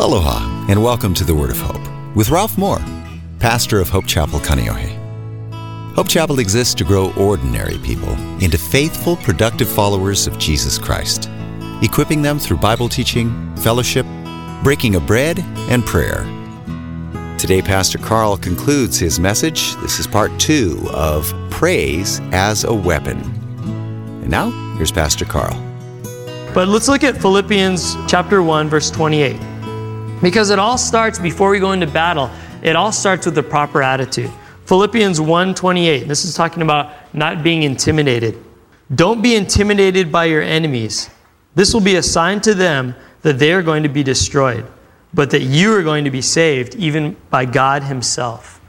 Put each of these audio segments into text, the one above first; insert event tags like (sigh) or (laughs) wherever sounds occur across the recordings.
Aloha, and welcome to the Word of Hope with Ralph Moore, pastor of Hope Chapel, Kaneohe. Hope Chapel exists to grow ordinary people into faithful, productive followers of Jesus Christ, equipping them through Bible teaching, fellowship, breaking of bread, and prayer. Today, Pastor Carl concludes his message. This is part two of Praise as a Weapon. And now, here's Pastor Carl. But let's look at Philippians chapter 1 verse 28. Because it all starts before we go into battle, it all starts with the proper attitude. Philippians 1:28. This is talking about not being intimidated. Don't be intimidated by your enemies. This will be a sign to them that they are going to be destroyed, but that you are going to be saved even by God himself.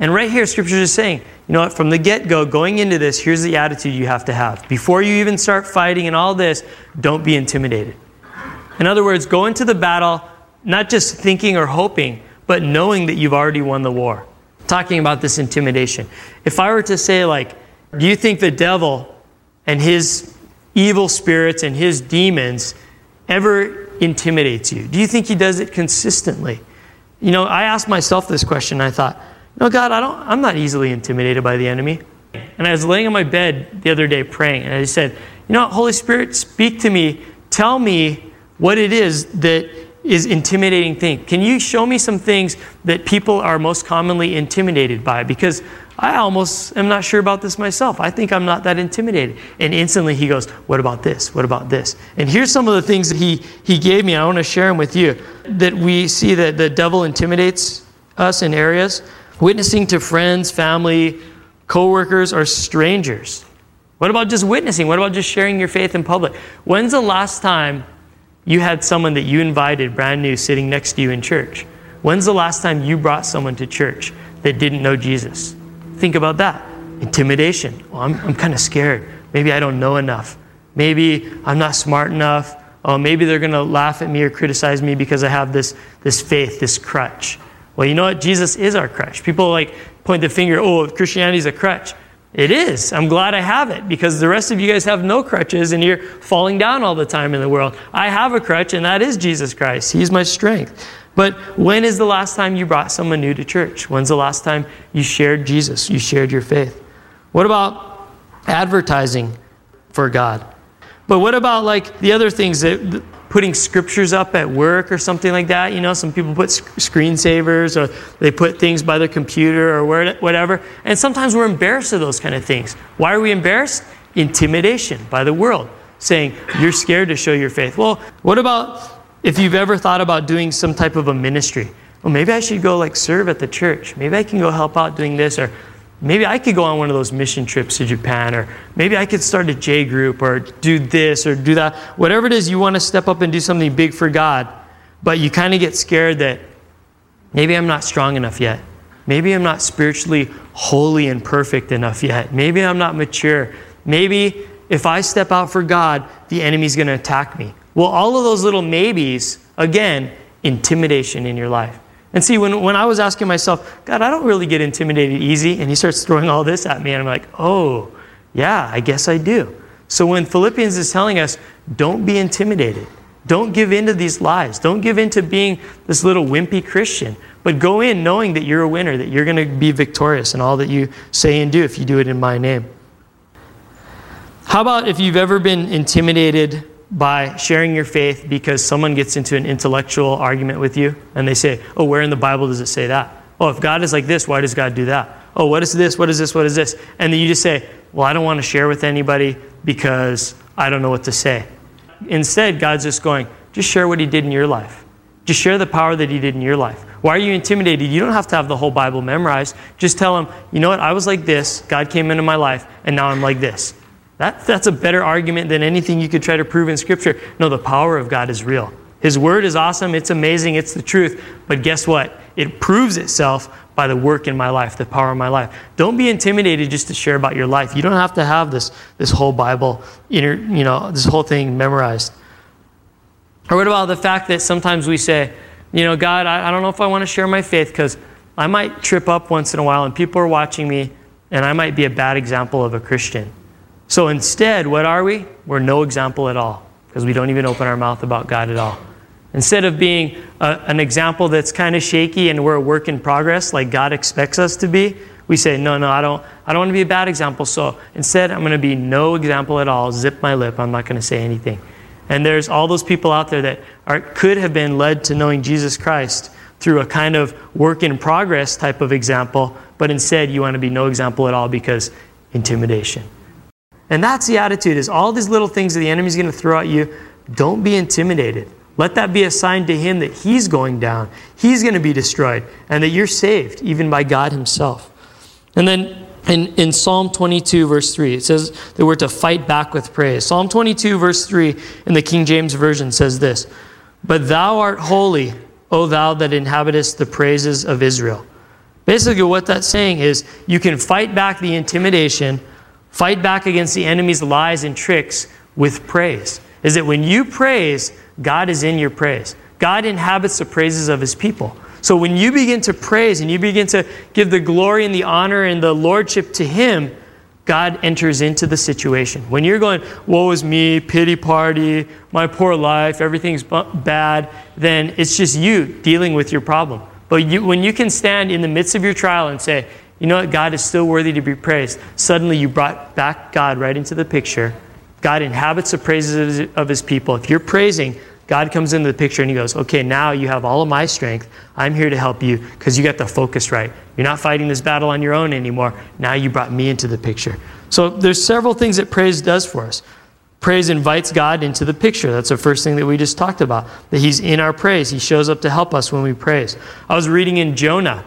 And right here, scripture is saying, you know what, from the get go, going into this, here's the attitude you have to have. Before you even start fighting and all this, don't be intimidated. In other words, go into the battle not just thinking or hoping, but knowing that you've already won the war. Talking about this intimidation. If I were to say, like, do you think the devil and his evil spirits and his demons ever intimidates you? Do you think he does it consistently? You know, I asked myself this question. I thought, no, God, I don't, I'm not easily intimidated by the enemy. And I was laying on my bed the other day praying, and I said, You know, Holy Spirit, speak to me. Tell me what it is that is intimidating thing. Can you show me some things that people are most commonly intimidated by? Because I almost am not sure about this myself. I think I'm not that intimidated. And instantly he goes, What about this? What about this? And here's some of the things that he, he gave me. I want to share them with you. That we see that the devil intimidates us in areas witnessing to friends, family, coworkers, or strangers. What about just witnessing? What about just sharing your faith in public? When's the last time you had someone that you invited brand new sitting next to you in church? When's the last time you brought someone to church that didn't know Jesus? Think about that. Intimidation. Well, I'm, I'm kind of scared. Maybe I don't know enough. Maybe I'm not smart enough. Oh, maybe they're going to laugh at me or criticize me because I have this, this faith, this crutch. Well, you know what? Jesus is our crutch. People like point the finger, oh, Christianity is a crutch. It is. I'm glad I have it because the rest of you guys have no crutches and you're falling down all the time in the world. I have a crutch and that is Jesus Christ. He's my strength. But when is the last time you brought someone new to church? When's the last time you shared Jesus? You shared your faith? What about advertising for God? But what about like the other things that putting scriptures up at work or something like that. You know, some people put screensavers or they put things by their computer or whatever. And sometimes we're embarrassed of those kind of things. Why are we embarrassed? Intimidation by the world, saying you're scared to show your faith. Well, what about if you've ever thought about doing some type of a ministry? Well, maybe I should go like serve at the church. Maybe I can go help out doing this or maybe I could go on one of those mission trips to Japan, or maybe I could start a J group, or do this, or do that. Whatever it is, you want to step up and do something big for God, but you kind of get scared that maybe I'm not strong enough yet. Maybe I'm not spiritually holy and perfect enough yet. Maybe I'm not mature. Maybe if I step out for God, the enemy's going to attack me. Well, all of those little maybes, again, intimidation in your life. And see, when, when I was asking myself, God, I don't really get intimidated easy, and he starts throwing all this at me, and I'm like, oh, yeah, I guess I do. So when Philippians is telling us, don't be intimidated, don't give in to these lies, don't give in to being this little wimpy Christian, but go in knowing that you're a winner, that you're going to be victorious in all that you say and do if you do it in my name. How about if you've ever been intimidated by sharing your faith because someone gets into an intellectual argument with you and they say, Oh, where in the Bible does it say that? Oh, if God is like this, why does God do that? Oh, what is this? What is this? What is this? And then you just say, Well, I don't want to share with anybody because I don't know what to say. Instead, God's just going, Just share what He did in your life. Just share the power that He did in your life. Why are you intimidated? You don't have to have the whole Bible memorized. Just tell Him, You know what? I was like this. God came into my life, and now I'm like this. That, that's a better argument than anything you could try to prove in Scripture. No, the power of God is real. His word is awesome, it's amazing, it's the truth. But guess what? It proves itself by the work in my life, the power in my life. Don't be intimidated just to share about your life. You don't have to have this, this whole Bible, inner, you know, this whole thing memorized. Or what about the fact that sometimes we say, you know, God, I, I don't know if I want to share my faith because I might trip up once in a while and people are watching me and I might be a bad example of a Christian. So instead, what are we? We're no example at all because we don't even open our mouth about God at all. Instead of being a, an example that's kind of shaky and we're a work in progress like God expects us to be, we say, no, no, I don't, I don't want to be a bad example. So instead, I'm going to be no example at all. Zip my lip. I'm not going to say anything. And there's all those people out there that are, could have been led to knowing Jesus Christ through a kind of work in progress type of example, but instead you want to be no example at all because intimidation. And that's the attitude is all these little things that the enemy's going to throw at you, don't be intimidated. Let that be a sign to him that he's going down, he's going to be destroyed, and that you're saved, even by God himself. And then in, in Psalm 22, verse 3, it says that we're to fight back with praise. Psalm 22, verse 3 in the King James Version says this But thou art holy, O thou that inhabitest the praises of Israel. Basically, what that's saying is you can fight back the intimidation, fight back against the enemy's lies and tricks with praise. Is that when you praise, God is in your praise. God inhabits the praises of his people. So when you begin to praise and you begin to give the glory and the honor and the lordship to him, God enters into the situation. When you're going, woe is me, pity party, my poor life, everything's bad, then it's just you dealing with your problem. But you, when you can stand in the midst of your trial and say, you know what, God is still worthy to be praised, suddenly you brought back God right into the picture. God inhabits the praises of his people. If you're praising, God comes into the picture and he goes, Okay, now you have all of my strength. I'm here to help you because you got the focus right. You're not fighting this battle on your own anymore. Now you brought me into the picture. So there's several things that praise does for us. Praise invites God into the picture. That's the first thing that we just talked about. That He's in our praise. He shows up to help us when we praise. I was reading in Jonah.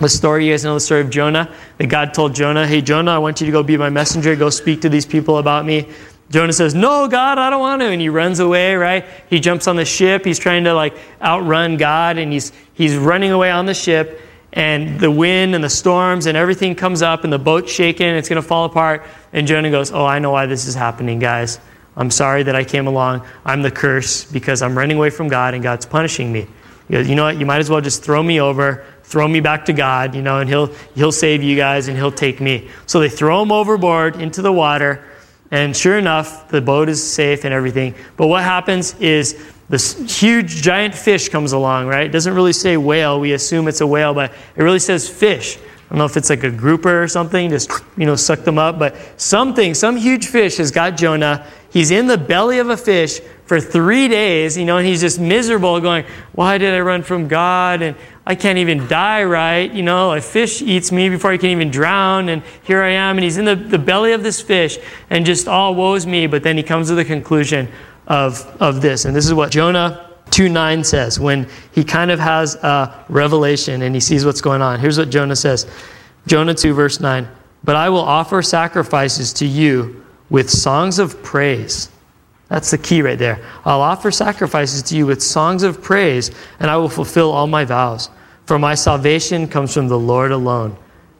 The story, you guys know the story of Jonah? That God told Jonah, Hey, Jonah, I want you to go be my messenger. Go speak to these people about me. Jonah says, No, God, I don't want to. And he runs away, right? He jumps on the ship. He's trying to like outrun God and he's, he's running away on the ship. And the wind and the storms and everything comes up and the boat's shaking. It's going to fall apart. And Jonah goes, Oh, I know why this is happening, guys. I'm sorry that I came along. I'm the curse because I'm running away from God and God's punishing me. He goes, You know what? You might as well just throw me over, throw me back to God, you know, and he'll, he'll save you guys and he'll take me. So they throw him overboard into the water. And sure enough, the boat is safe and everything. But what happens is this huge giant fish comes along, right? It doesn't really say whale. We assume it's a whale, but it really says fish. I don't know if it's like a grouper or something, just, you know, suck them up. But something, some huge fish has got Jonah. He's in the belly of a fish for three days, you know, and he's just miserable going, why did I run from God? And I can't even die right. You know, a fish eats me before I can even drown. And here I am. And he's in the, the belly of this fish and just all woes me. But then he comes to the conclusion of, of this. And this is what Jonah 2 9 says when he kind of has a revelation and he sees what's going on. Here's what Jonah says Jonah 2, verse 9. But I will offer sacrifices to you with songs of praise. That's the key right there. I'll offer sacrifices to you with songs of praise, and I will fulfill all my vows. For my salvation comes from the Lord alone.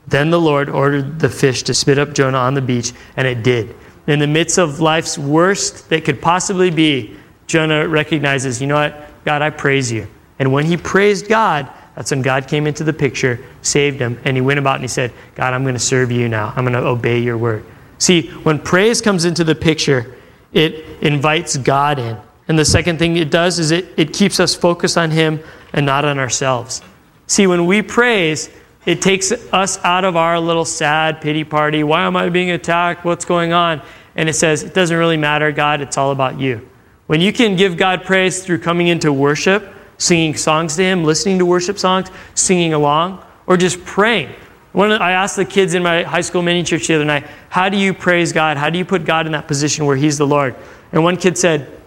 Then the Lord ordered the fish to spit up Jonah on the beach, and it did. In the midst of life's worst that could possibly be, Jonah recognizes, you know what? God, I praise you. And when he praised God, that's when God came into the picture, saved him, and he went about and he said, God, I'm going to serve you now. I'm going to obey your word. See, when praise comes into the picture, it invites God in. And the second thing it does is it, it keeps us focused on Him and not on ourselves. See, when we praise, it takes us out of our little sad pity party. Why am I being attacked? What's going on? And it says, it doesn't really matter, God, it's all about you. When you can give God praise through coming into worship, singing songs to Him, listening to worship songs, singing along, or just praying. I asked the kids in my high school mini church the other night, how do you praise God? How do you put God in that position where He's the Lord? And one kid said,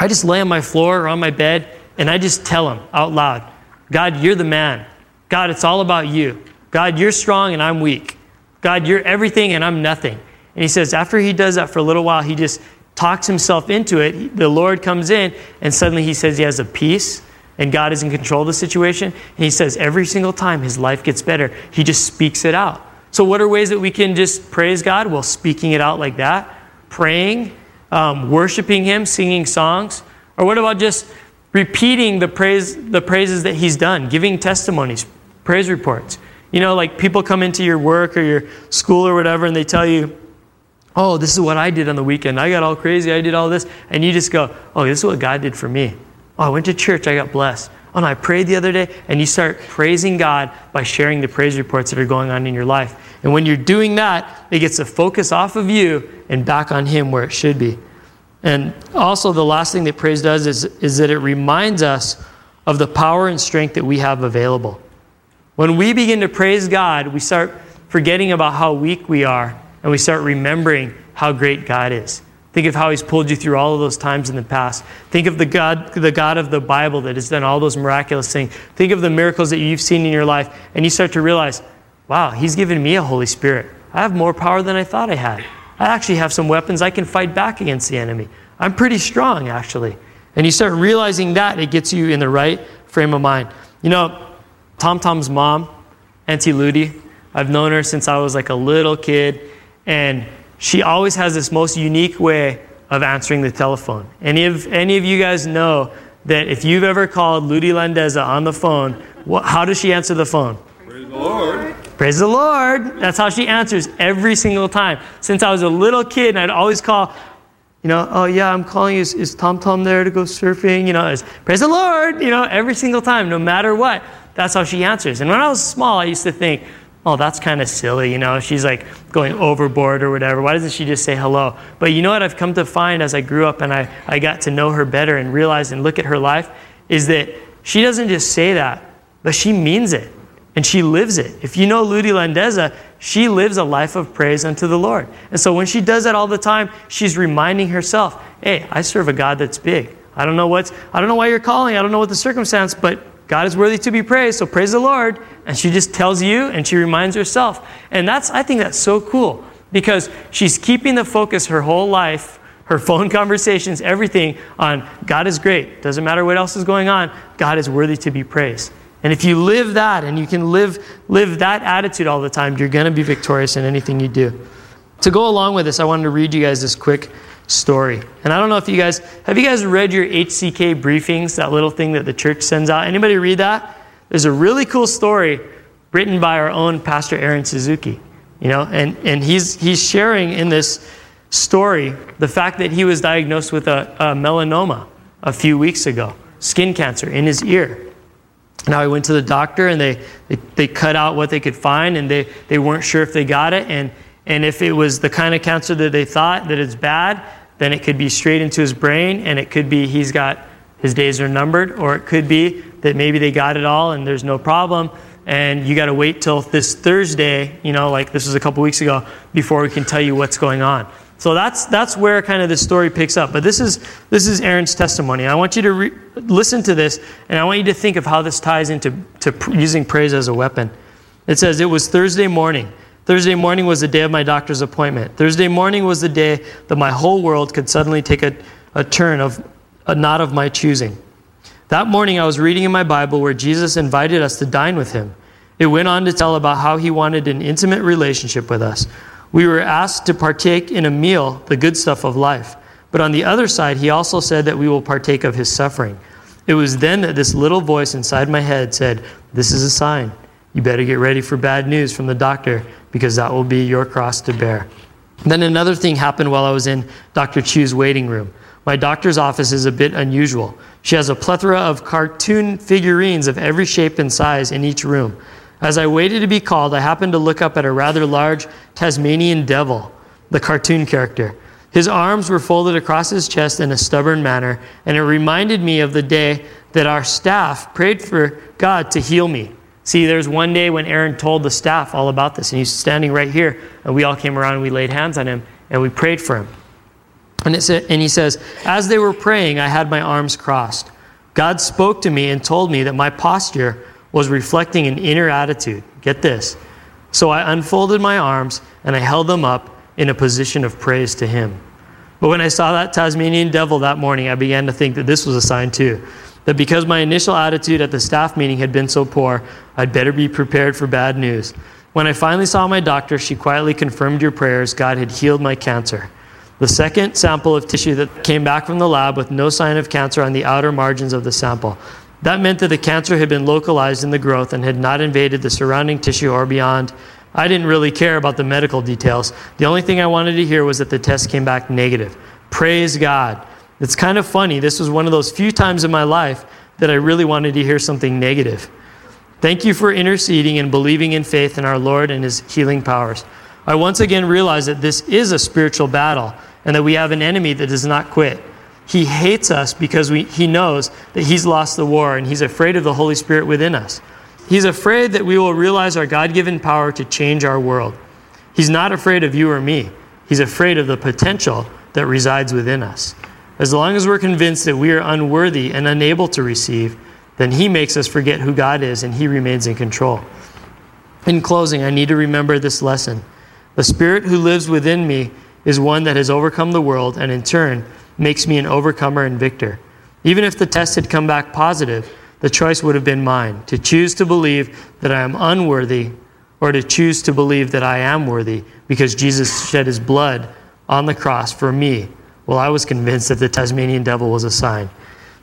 I just lay on my floor or on my bed and I just tell Him out loud, God, you're the man. God, it's all about you. God, you're strong and I'm weak. God, you're everything and I'm nothing. And he says, after he does that for a little while, he just talks himself into it. The Lord comes in and suddenly he says he has a peace and God is in control of the situation. And he says every single time his life gets better, he just speaks it out. So, what are ways that we can just praise God? Well, speaking it out like that, praying, um, worshiping Him, singing songs. Or what about just repeating the, praise, the praises that He's done, giving testimonies, praise reports? You know, like people come into your work or your school or whatever and they tell you, oh, this is what I did on the weekend. I got all crazy. I did all this. And you just go, oh, this is what God did for me. Oh, I went to church, I got blessed. Oh, no, I prayed the other day. And you start praising God by sharing the praise reports that are going on in your life. And when you're doing that, it gets the focus off of you and back on Him where it should be. And also, the last thing that praise does is, is that it reminds us of the power and strength that we have available. When we begin to praise God, we start forgetting about how weak we are and we start remembering how great God is. Think of how He's pulled you through all of those times in the past. Think of the God, the God of the Bible that has done all those miraculous things. Think of the miracles that you've seen in your life, and you start to realize, wow, He's given me a Holy Spirit. I have more power than I thought I had. I actually have some weapons I can fight back against the enemy. I'm pretty strong, actually. And you start realizing that, it gets you in the right frame of mind. You know, Tom Tom's mom, Auntie Ludi, I've known her since I was like a little kid, and she always has this most unique way of answering the telephone. Any of, any of you guys know that if you've ever called Ludi Landeza on the phone, what, how does she answer the phone? Praise the Lord. Praise the Lord. That's how she answers every single time. Since I was a little kid, and I'd always call, you know, oh yeah, I'm calling. Is, is Tom Tom there to go surfing? You know, it's, praise the Lord. You know, every single time, no matter what. That's how she answers. And when I was small, I used to think, oh, that's kind of silly. You know, she's like going overboard or whatever. Why doesn't she just say hello? But you know what I've come to find as I grew up and I, I got to know her better and realize and look at her life is that she doesn't just say that, but she means it and she lives it. If you know Ludi Landeza, she lives a life of praise unto the Lord. And so when she does that all the time, she's reminding herself, hey, I serve a God that's big. I don't know what's, I don't know why you're calling. I don't know what the circumstance, but God is worthy to be praised, so praise the Lord. And she just tells you and she reminds herself. And that's, I think that's so cool because she's keeping the focus her whole life, her (laughs) phone conversations, everything on God is great. Doesn't matter what else is going on, God is worthy to be praised. And if you live that and you can live, live that attitude all the time, you're going to be victorious in anything you do. To go along with this, I wanted to read you guys this quick story. And I don't know if you guys have you guys read your HCK briefings, that little thing that the church sends out? Anybody read that? There's a really cool story written by our own Pastor Aaron Suzuki. You know, and, and he's he's sharing in this story the fact that he was diagnosed with a, a melanoma a few weeks ago, skin cancer in his ear. Now he went to the doctor and they, they, they cut out what they could find and they, they weren't sure if they got it. And, and if it was the kind of cancer that they thought that it's bad, then it could be straight into his brain and it could be he's got his days are numbered, or it could be that maybe they got it all and there's no problem and you got to wait till this Thursday, you know, like this was a couple weeks ago, before we can tell you what's going on. So that's that's where kind of the story picks up. But this is this is Aaron's testimony. I want you to re- listen to this, and I want you to think of how this ties into to pr- using praise as a weapon. It says it was Thursday morning. Thursday morning was the day of my doctor's appointment. Thursday morning was the day that my whole world could suddenly take a, a turn of a not of my choosing. That morning, I was reading in my Bible where Jesus invited us to dine with him. It went on to tell about how he wanted an intimate relationship with us. We were asked to partake in a meal, the good stuff of life. But on the other side, he also said that we will partake of his suffering. It was then that this little voice inside my head said, This is a sign. You better get ready for bad news from the doctor because that will be your cross to bear. Then another thing happened while I was in Dr. Chu's waiting room. My doctor's office is a bit unusual. She has a plethora of cartoon figurines of every shape and size in each room. As I waited to be called, I happened to look up at a rather large Tasmanian devil, the cartoon character. His arms were folded across his chest in a stubborn manner, and it reminded me of the day that our staff prayed for God to heal me. See, there's one day when Aaron told the staff all about this, and he's standing right here, and we all came around and we laid hands on him and we prayed for him. And, said, and he says, As they were praying, I had my arms crossed. God spoke to me and told me that my posture was reflecting an inner attitude. Get this. So I unfolded my arms and I held them up in a position of praise to Him. But when I saw that Tasmanian devil that morning, I began to think that this was a sign too. That because my initial attitude at the staff meeting had been so poor, I'd better be prepared for bad news. When I finally saw my doctor, she quietly confirmed your prayers. God had healed my cancer. The second sample of tissue that came back from the lab with no sign of cancer on the outer margins of the sample. That meant that the cancer had been localized in the growth and had not invaded the surrounding tissue or beyond. I didn't really care about the medical details. The only thing I wanted to hear was that the test came back negative. Praise God. It's kind of funny. This was one of those few times in my life that I really wanted to hear something negative. Thank you for interceding and believing in faith in our Lord and his healing powers. I once again realize that this is a spiritual battle and that we have an enemy that does not quit. He hates us because we, he knows that he's lost the war and he's afraid of the Holy Spirit within us. He's afraid that we will realize our God given power to change our world. He's not afraid of you or me, he's afraid of the potential that resides within us. As long as we're convinced that we are unworthy and unable to receive, then he makes us forget who God is and he remains in control. In closing, I need to remember this lesson. The Spirit who lives within me is one that has overcome the world and in turn makes me an overcomer and victor. Even if the test had come back positive, the choice would have been mine to choose to believe that I am unworthy or to choose to believe that I am worthy because Jesus shed his blood on the cross for me. Well, I was convinced that the Tasmanian devil was a sign.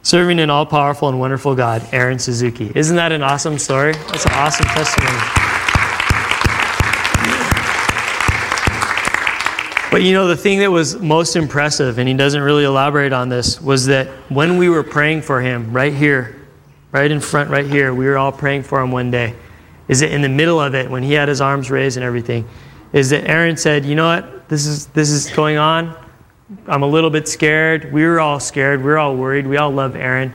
Serving an all powerful and wonderful God, Aaron Suzuki. Isn't that an awesome story? That's an awesome testimony. But you know, the thing that was most impressive, and he doesn't really elaborate on this, was that when we were praying for him right here, right in front, right here, we were all praying for him one day. Is that in the middle of it, when he had his arms raised and everything, is that Aaron said, You know what? This is, this is going on. I'm a little bit scared. We were all scared. We were all worried. We all love Aaron.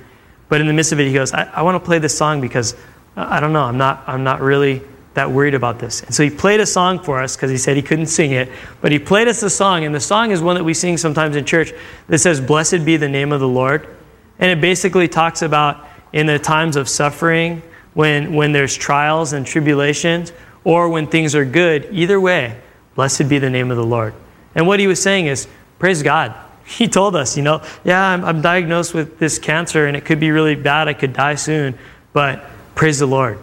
But in the midst of it, he goes, I, I want to play this song because uh, I don't know. I'm not, I'm not really that worried about this. And so he played a song for us because he said he couldn't sing it, but he played us a song, and the song is one that we sing sometimes in church that says, Blessed be the name of the Lord. And it basically talks about in the times of suffering, when, when there's trials and tribulations, or when things are good, either way, blessed be the name of the Lord. And what he was saying is, praise God. (laughs) He told us, you know, yeah, I'm, I'm diagnosed with this cancer and it could be really bad. I could die soon, but praise the Lord.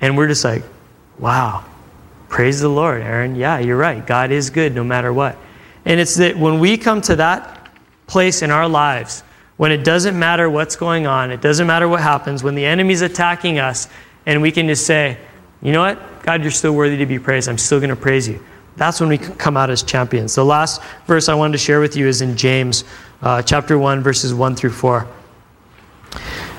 And we're just like, Wow. Praise the Lord, Aaron. Yeah, you're right. God is good no matter what. And it's that when we come to that place in our lives, when it doesn't matter what's going on, it doesn't matter what happens, when the enemy's attacking us, and we can just say, you know what? God, you're still worthy to be praised. I'm still going to praise you. That's when we come out as champions. The last verse I wanted to share with you is in James uh, chapter 1, verses 1 through 4.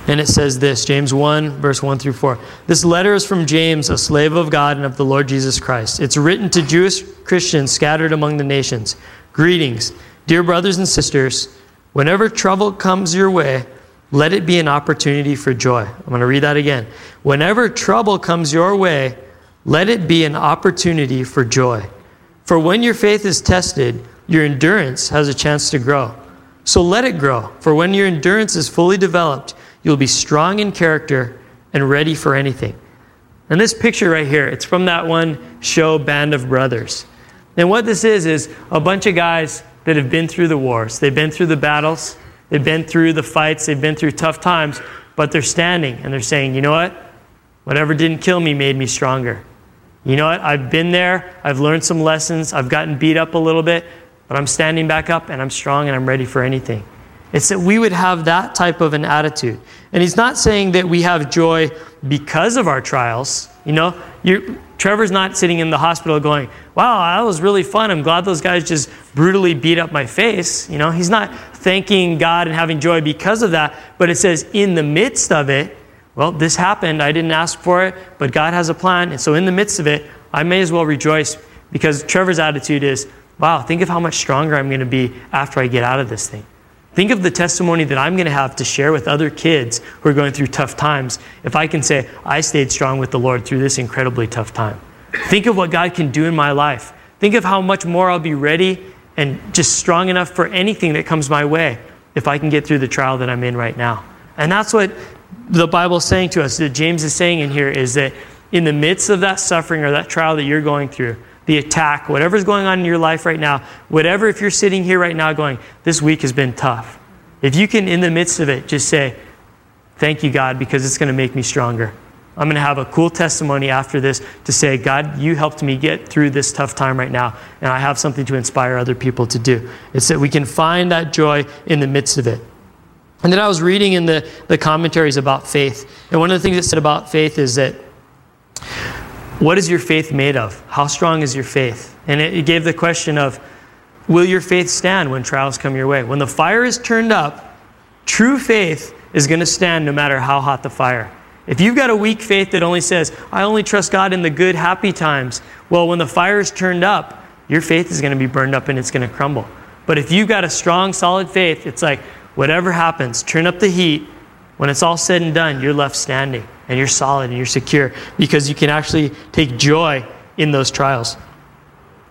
And it says this James 1, verse 1 through 4. This letter is from James, a slave of God and of the Lord Jesus Christ. It's written to Jewish Christians scattered among the nations. Greetings, dear brothers and sisters. Whenever trouble comes your way, let it be an opportunity for joy. I'm going to read that again. Whenever trouble comes your way, let it be an opportunity for joy. For when your faith is tested, your endurance has a chance to grow. So let it grow. For when your endurance is fully developed, You'll be strong in character and ready for anything. And this picture right here, it's from that one show, Band of Brothers. And what this is, is a bunch of guys that have been through the wars. They've been through the battles, they've been through the fights, they've been through tough times, but they're standing and they're saying, you know what? Whatever didn't kill me made me stronger. You know what? I've been there, I've learned some lessons, I've gotten beat up a little bit, but I'm standing back up and I'm strong and I'm ready for anything. It's that we would have that type of an attitude. And he's not saying that we have joy because of our trials. You know, you, Trevor's not sitting in the hospital going, wow, that was really fun. I'm glad those guys just brutally beat up my face. You know, he's not thanking God and having joy because of that. But it says, in the midst of it, well, this happened. I didn't ask for it, but God has a plan. And so, in the midst of it, I may as well rejoice because Trevor's attitude is, wow, think of how much stronger I'm going to be after I get out of this thing. Think of the testimony that I'm going to have to share with other kids who are going through tough times if I can say, I stayed strong with the Lord through this incredibly tough time. Think of what God can do in my life. Think of how much more I'll be ready and just strong enough for anything that comes my way if I can get through the trial that I'm in right now. And that's what the Bible is saying to us, that James is saying in here, is that in the midst of that suffering or that trial that you're going through, the attack, whatever's going on in your life right now, whatever, if you're sitting here right now going, this week has been tough, if you can, in the midst of it, just say, Thank you, God, because it's going to make me stronger. I'm going to have a cool testimony after this to say, God, you helped me get through this tough time right now, and I have something to inspire other people to do. It's that we can find that joy in the midst of it. And then I was reading in the, the commentaries about faith, and one of the things it said about faith is that what is your faith made of? How strong is your faith? And it, it gave the question of will your faith stand when trials come your way? When the fire is turned up, true faith is going to stand no matter how hot the fire. If you've got a weak faith that only says, I only trust God in the good, happy times, well, when the fire is turned up, your faith is going to be burned up and it's going to crumble. But if you've got a strong, solid faith, it's like, whatever happens, turn up the heat. When it's all said and done, you're left standing and you're solid and you're secure because you can actually take joy in those trials.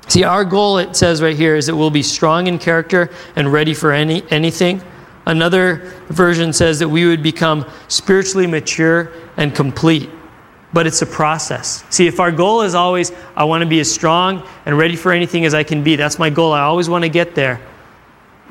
See, our goal, it says right here, is that we'll be strong in character and ready for any, anything. Another version says that we would become spiritually mature and complete. But it's a process. See, if our goal is always, I want to be as strong and ready for anything as I can be, that's my goal. I always want to get there.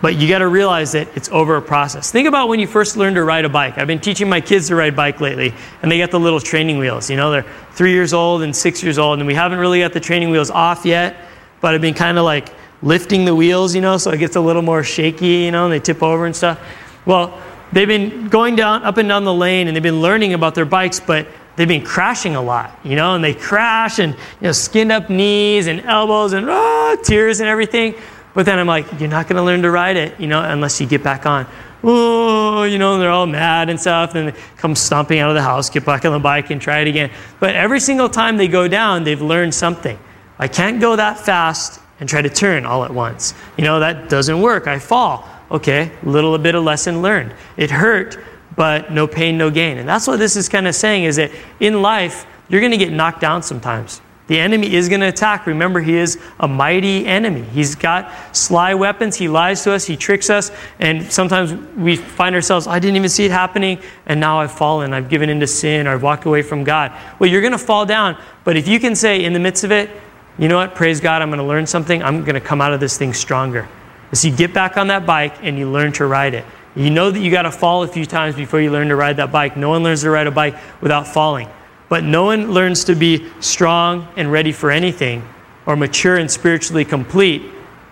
But you got to realize that it's over a process. Think about when you first learned to ride a bike. I've been teaching my kids to ride bike lately, and they got the little training wheels. You know, they're three years old and six years old, and we haven't really got the training wheels off yet, but I've been kind of like lifting the wheels, you know, so it gets a little more shaky, you know, and they tip over and stuff. Well, they've been going down up and down the lane and they've been learning about their bikes, but they've been crashing a lot, you know, and they crash and you know, skinned up knees and elbows and oh, tears and everything. But then I'm like, you're not going to learn to ride it, you know, unless you get back on. Oh, you know, they're all mad and stuff, and they come stomping out of the house, get back on the bike and try it again. But every single time they go down, they've learned something. I can't go that fast and try to turn all at once. You know, that doesn't work. I fall. Okay, little a bit of lesson learned. It hurt, but no pain, no gain. And that's what this is kind of saying is that in life, you're going to get knocked down sometimes. The enemy is going to attack. Remember, he is a mighty enemy. He's got sly weapons. He lies to us. He tricks us. And sometimes we find ourselves, I didn't even see it happening. And now I've fallen. I've given into sin I've walked away from God. Well, you're going to fall down. But if you can say in the midst of it, you know what? Praise God. I'm going to learn something. I'm going to come out of this thing stronger. So you get back on that bike and you learn to ride it. You know that you got to fall a few times before you learn to ride that bike. No one learns to ride a bike without falling. But no one learns to be strong and ready for anything or mature and spiritually complete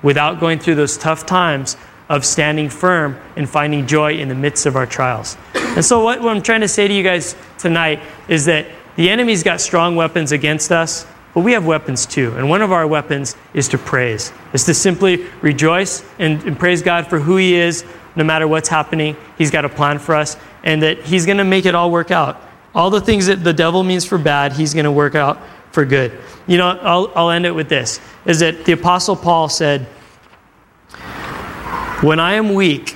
without going through those tough times of standing firm and finding joy in the midst of our trials. And so, what, what I'm trying to say to you guys tonight is that the enemy's got strong weapons against us, but we have weapons too. And one of our weapons is to praise, is to simply rejoice and, and praise God for who He is, no matter what's happening. He's got a plan for us, and that He's going to make it all work out. All the things that the devil means for bad, He's going to work out for good. You know, I'll, I'll end it with this is that the Apostle Paul said, When I am weak,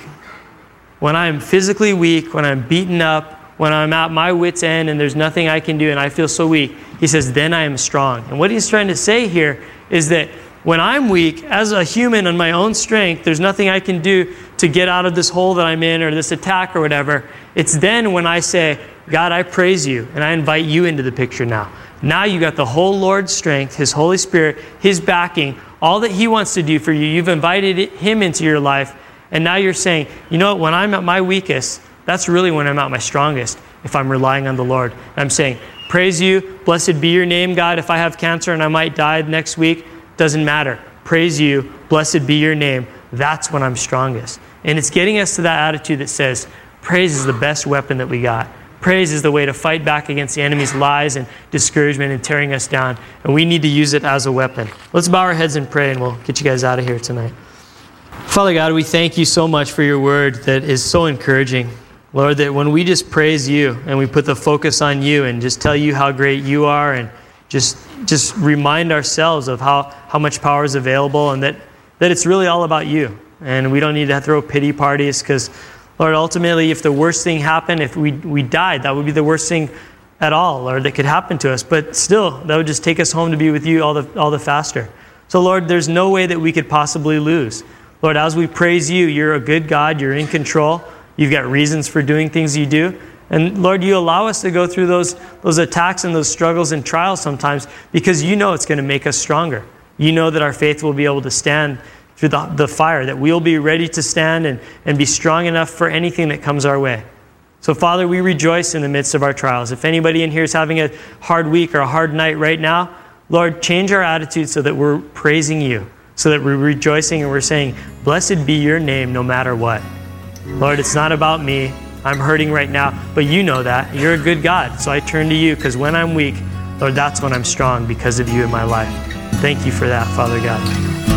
when I am physically weak, when I'm beaten up, when I'm at my wits' end and there's nothing I can do and I feel so weak, he says, then I am strong. And what he's trying to say here is that when I'm weak, as a human on my own strength, there's nothing I can do to get out of this hole that I'm in or this attack or whatever. It's then when I say, God, I praise you and I invite you into the picture now. Now you got the whole Lord's strength, His Holy Spirit, His backing, all that He wants to do for you. You've invited Him into your life. And now you're saying, you know what, when I'm at my weakest, that's really when I'm at my strongest, if I'm relying on the Lord. And I'm saying, Praise you, blessed be your name, God. If I have cancer and I might die next week, doesn't matter. Praise you, blessed be your name. That's when I'm strongest. And it's getting us to that attitude that says, Praise is the best weapon that we got. Praise is the way to fight back against the enemy's lies and discouragement and tearing us down. And we need to use it as a weapon. Let's bow our heads and pray, and we'll get you guys out of here tonight. Father God, we thank you so much for your word that is so encouraging. Lord, that when we just praise you and we put the focus on you and just tell you how great you are and just, just remind ourselves of how, how much power is available and that, that it's really all about you. And we don't need to throw pity parties because, Lord, ultimately, if the worst thing happened, if we, we died, that would be the worst thing at all, Lord, that could happen to us. But still, that would just take us home to be with you all the, all the faster. So, Lord, there's no way that we could possibly lose. Lord, as we praise you, you're a good God, you're in control. You've got reasons for doing things you do. And Lord, you allow us to go through those, those attacks and those struggles and trials sometimes because you know it's going to make us stronger. You know that our faith will be able to stand through the, the fire, that we'll be ready to stand and, and be strong enough for anything that comes our way. So, Father, we rejoice in the midst of our trials. If anybody in here is having a hard week or a hard night right now, Lord, change our attitude so that we're praising you, so that we're rejoicing and we're saying, Blessed be your name no matter what. Lord, it's not about me. I'm hurting right now, but you know that. You're a good God. So I turn to you because when I'm weak, Lord, that's when I'm strong because of you in my life. Thank you for that, Father God.